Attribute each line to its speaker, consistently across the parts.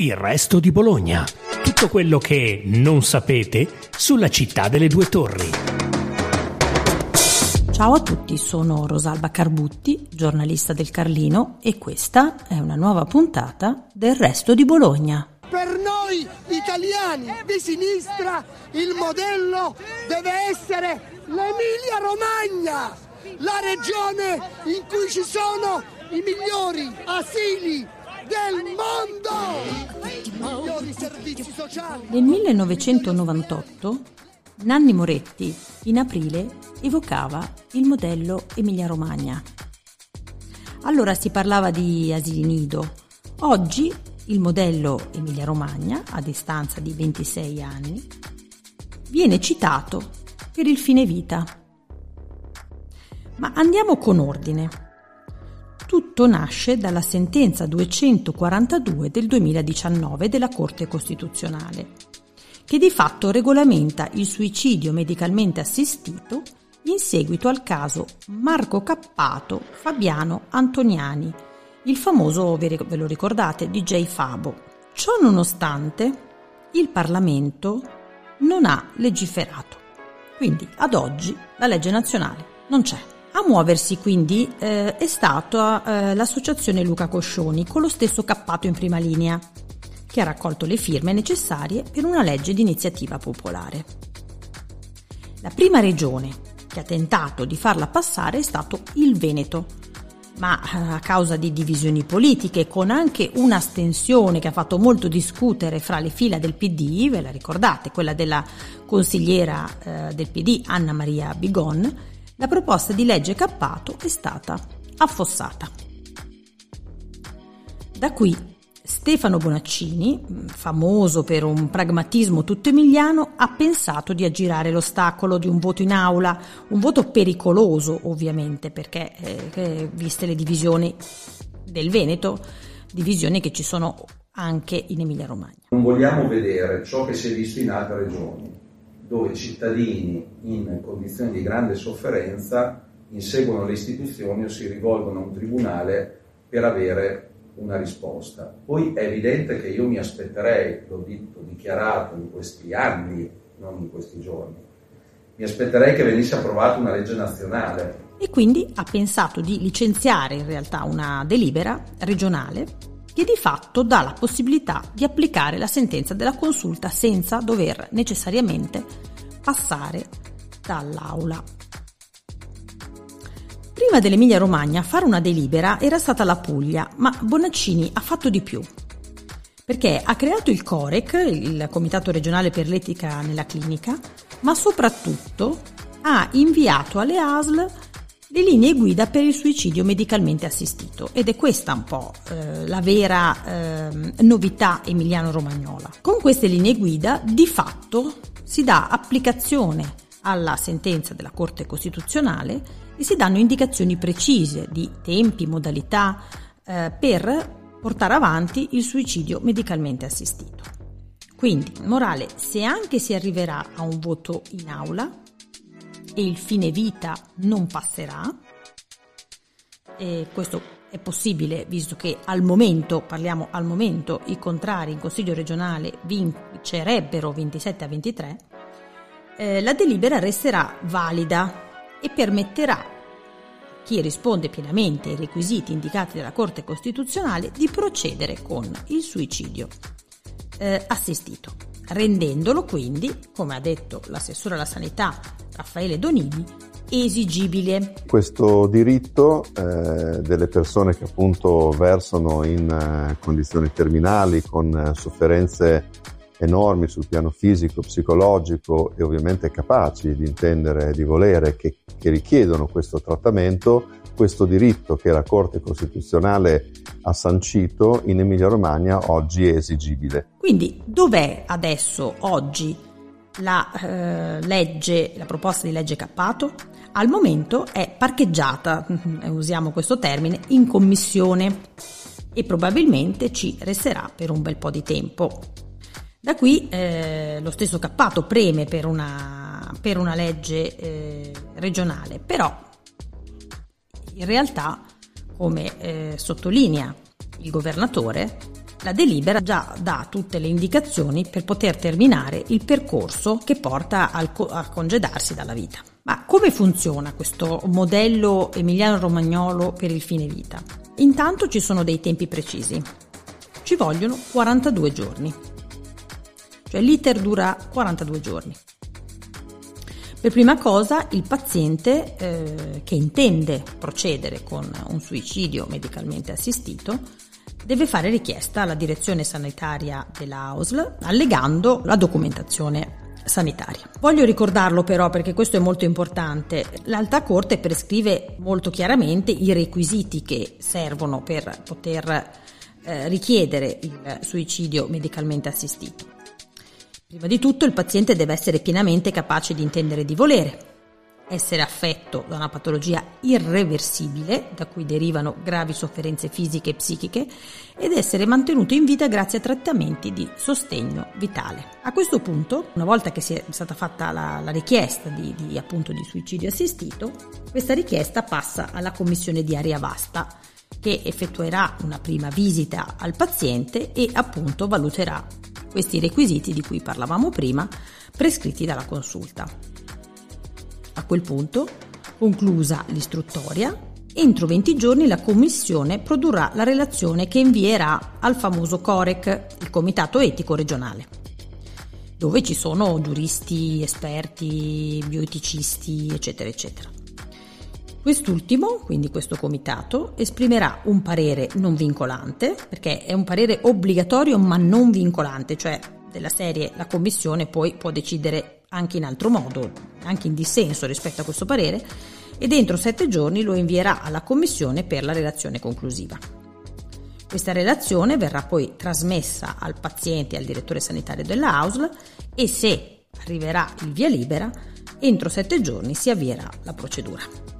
Speaker 1: Il resto di Bologna. Tutto quello che non sapete sulla città delle due torri.
Speaker 2: Ciao a tutti, sono Rosalba Carbutti, giornalista del Carlino e questa è una nuova puntata del resto di Bologna.
Speaker 3: Per noi italiani di sinistra il modello deve essere l'Emilia Romagna, la regione in cui ci sono i migliori asili del mondo! Migliori servizi sociali!
Speaker 2: Nel 1998 Nanni Moretti in aprile evocava il modello Emilia-Romagna. Allora si parlava di asili nido. Oggi il modello Emilia-Romagna, a distanza di 26 anni, viene citato per il fine vita. Ma andiamo con ordine. Tutto nasce dalla sentenza 242 del 2019 della Corte Costituzionale, che di fatto regolamenta il suicidio medicalmente assistito in seguito al caso Marco Cappato Fabiano Antoniani, il famoso, ve lo ricordate, DJ Fabo. Ciò nonostante, il Parlamento non ha legiferato. Quindi ad oggi la legge nazionale non c'è. A muoversi quindi eh, è stata eh, l'associazione Luca Coscioni con lo stesso cappato in prima linea, che ha raccolto le firme necessarie per una legge di iniziativa popolare. La prima regione che ha tentato di farla passare è stato il Veneto, ma eh, a causa di divisioni politiche, con anche un'astensione che ha fatto molto discutere fra le fila del PD, ve la ricordate, quella della consigliera eh, del PD Anna Maria Bigon, la proposta di legge Cappato è stata affossata. Da qui Stefano Bonaccini, famoso per un pragmatismo tutto emiliano, ha pensato di aggirare l'ostacolo di un voto in aula, un voto pericoloso ovviamente perché eh, viste le divisioni del Veneto, divisioni che ci sono anche in Emilia Romagna.
Speaker 4: Non vogliamo vedere ciò che si è visto in altre regioni, dove cittadini in condizioni di grande sofferenza inseguono le istituzioni o si rivolgono a un tribunale per avere una risposta. Poi è evidente che io mi aspetterei, l'ho dichiarato in questi anni, non in questi giorni, mi aspetterei che venisse approvata una legge nazionale.
Speaker 2: E quindi ha pensato di licenziare in realtà una delibera regionale che di fatto dà la possibilità di applicare la sentenza della consulta senza dover necessariamente passare dall'aula. Prima dell'Emilia Romagna fare una delibera era stata la Puglia, ma Bonaccini ha fatto di più. Perché ha creato il COREC, il Comitato regionale per l'etica nella clinica, ma soprattutto ha inviato alle ASL le linee guida per il suicidio medicalmente assistito ed è questa un po' eh, la vera eh, novità emiliano-romagnola. Con queste linee guida di fatto si dà applicazione alla sentenza della Corte Costituzionale e si danno indicazioni precise di tempi, modalità eh, per portare avanti il suicidio medicalmente assistito. Quindi, morale, se anche si arriverà a un voto in aula, e il fine vita non passerà. E questo è possibile visto che al momento, parliamo al momento, i contrari in Consiglio regionale vincerebbero 27 a 23, eh, la delibera resterà valida e permetterà chi risponde pienamente ai requisiti indicati dalla Corte Costituzionale di procedere con il suicidio eh, assistito, rendendolo quindi, come ha detto l'assessore alla sanità Raffaele Donini, esigibile.
Speaker 5: Questo diritto eh, delle persone che appunto versano in eh, condizioni terminali con eh, sofferenze enormi sul piano fisico, psicologico e ovviamente capaci di intendere e di volere che, che richiedono questo trattamento, questo diritto che la Corte Costituzionale ha sancito in Emilia Romagna oggi è esigibile.
Speaker 2: Quindi dov'è adesso, oggi, la eh, legge, la proposta di legge Cappato al momento è parcheggiata, usiamo questo termine, in commissione e probabilmente ci resterà per un bel po' di tempo. Da qui eh, lo stesso Cappato preme per una, per una legge eh, regionale, però in realtà, come eh, sottolinea il governatore, La delibera già dà tutte le indicazioni per poter terminare il percorso che porta al co- a congedarsi dalla vita. Ma come funziona questo modello emiliano-romagnolo per il fine vita? Intanto ci sono dei tempi precisi. Ci vogliono 42 giorni. Cioè l'iter dura 42 giorni. Per prima cosa il paziente eh, che intende procedere con un suicidio medicalmente assistito deve fare richiesta alla direzione sanitaria dell'AUSL allegando la documentazione sanitaria. Voglio ricordarlo però perché questo è molto importante. L'Alta Corte prescrive molto chiaramente i requisiti che servono per poter eh, richiedere il suicidio medicalmente assistito. Prima di tutto il paziente deve essere pienamente capace di intendere di volere, essere affetto da una patologia irreversibile, da cui derivano gravi sofferenze fisiche e psichiche, ed essere mantenuto in vita grazie a trattamenti di sostegno vitale. A questo punto, una volta che sia stata fatta la, la richiesta di, di, appunto, di suicidio assistito, questa richiesta passa alla commissione di aria vasta, che effettuerà una prima visita al paziente e appunto valuterà questi requisiti di cui parlavamo prima, prescritti dalla consulta. A quel punto, conclusa l'istruttoria, entro 20 giorni la Commissione produrrà la relazione che invierà al famoso COREC, il Comitato Etico Regionale, dove ci sono giuristi, esperti, bioeticisti, eccetera, eccetera. Quest'ultimo, quindi questo comitato, esprimerà un parere non vincolante, perché è un parere obbligatorio ma non vincolante, cioè della serie la commissione poi può decidere anche in altro modo, anche in dissenso rispetto a questo parere, e dentro sette giorni lo invierà alla commissione per la relazione conclusiva. Questa relazione verrà poi trasmessa al paziente e al direttore sanitario della AUSL e se arriverà il via libera, entro sette giorni si avvierà la procedura.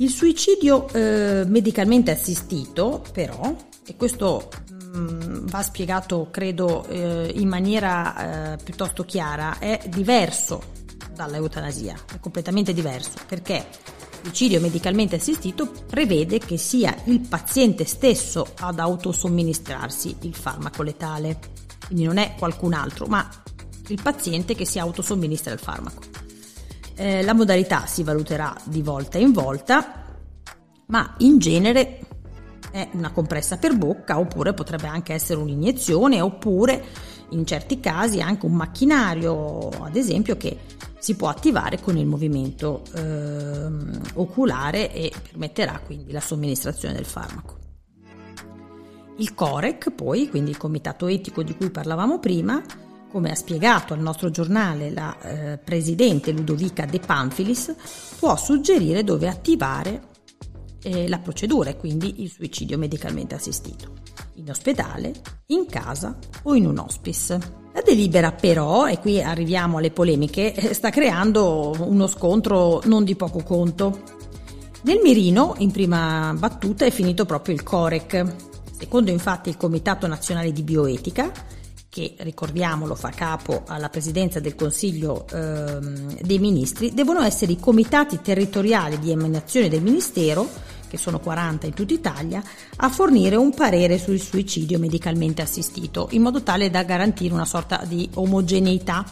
Speaker 2: Il suicidio eh, medicalmente assistito, però, e questo mh, mm, va spiegato credo eh, in maniera eh, piuttosto chiara, è diverso dall'eutanasia, è completamente diverso, perché il suicidio medicalmente assistito prevede che sia il paziente stesso ad autosomministrarsi il farmaco letale, quindi non è qualcun altro, ma il paziente che si autosomministra il farmaco. Eh, la modalità si valuterà di volta in volta, ma in genere è una compressa per bocca oppure potrebbe anche essere un'iniezione oppure in certi casi anche un macchinario, ad esempio, che si può attivare con il movimento eh, oculare e permetterà quindi la somministrazione del farmaco. Il COREC, poi, quindi il comitato etico di cui parlavamo prima, come ha spiegato al nostro giornale la eh, presidente Ludovica De Panfilis, può suggerire dove attivare eh, la procedura e quindi il suicidio medicalmente assistito, in ospedale, in casa o in un hospice. La delibera però, e qui arriviamo alle polemiche, eh, sta creando uno scontro non di poco conto. Nel mirino, in prima battuta, è finito proprio il COREC. Secondo infatti il Comitato Nazionale di Bioetica, che ricordiamolo fa capo alla presidenza del Consiglio ehm, dei Ministri, devono essere i comitati territoriali di emanazione del Ministero, che sono 40 in tutta Italia, a fornire un parere sul suicidio medicalmente assistito, in modo tale da garantire una sorta di omogeneità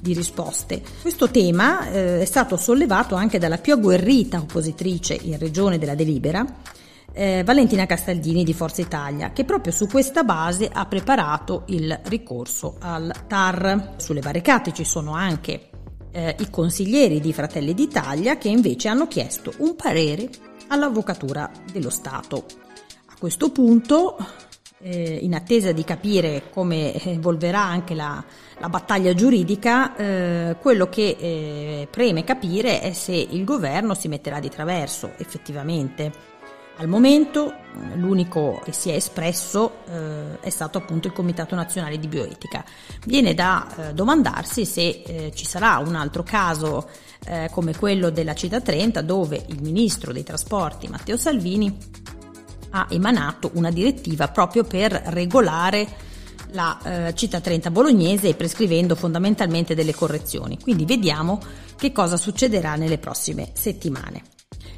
Speaker 2: di risposte. Questo tema eh, è stato sollevato anche dalla più agguerrita oppositrice in regione della delibera, eh, Valentina Castaldini di Forza Italia, che proprio su questa base ha preparato il ricorso al TAR. Sulle barricate ci sono anche eh, i consiglieri di Fratelli d'Italia che invece hanno chiesto un parere all'Avvocatura dello Stato. A questo punto, eh, in attesa di capire come evolverà anche la, la battaglia giuridica, eh, quello che eh, preme capire è se il governo si metterà di traverso effettivamente al momento l'unico che si è espresso eh, è stato appunto il Comitato Nazionale di Bioetica. Viene da eh, domandarsi se eh, ci sarà un altro caso eh, come quello della Città 30 dove il Ministro dei Trasporti Matteo Salvini ha emanato una direttiva proprio per regolare la eh, Città 30 bolognese prescrivendo fondamentalmente delle correzioni. Quindi vediamo che cosa succederà nelle prossime settimane.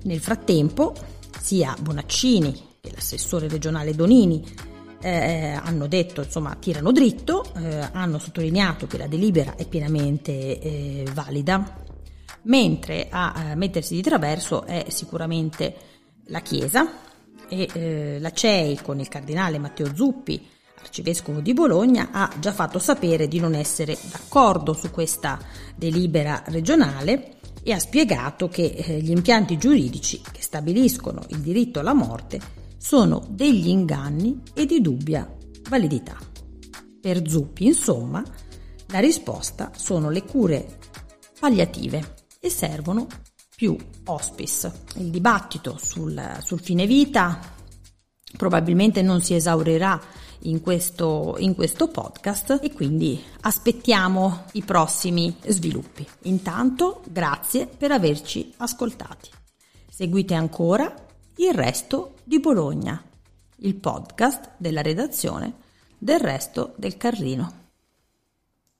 Speaker 2: Nel frattempo sia Bonaccini che l'assessore regionale Donini eh, hanno detto, insomma, tirano dritto, eh, hanno sottolineato che la delibera è pienamente eh, valida, mentre a eh, mettersi di traverso è sicuramente la Chiesa e eh, la CEI con il cardinale Matteo Zuppi, arcivescovo di Bologna, ha già fatto sapere di non essere d'accordo su questa delibera regionale e ha spiegato che eh, gli impianti giuridici che stabiliscono il diritto alla morte sono degli inganni e di dubbia validità. Per Zuppi, insomma, la risposta sono le cure palliative e servono più hospice. Il dibattito sul, sul fine vita probabilmente non si esaurirà in questo, in questo podcast e quindi aspettiamo i prossimi sviluppi. Intanto grazie per averci ascoltati. Seguite ancora il resto di Bologna, il podcast della redazione del resto del Carlino.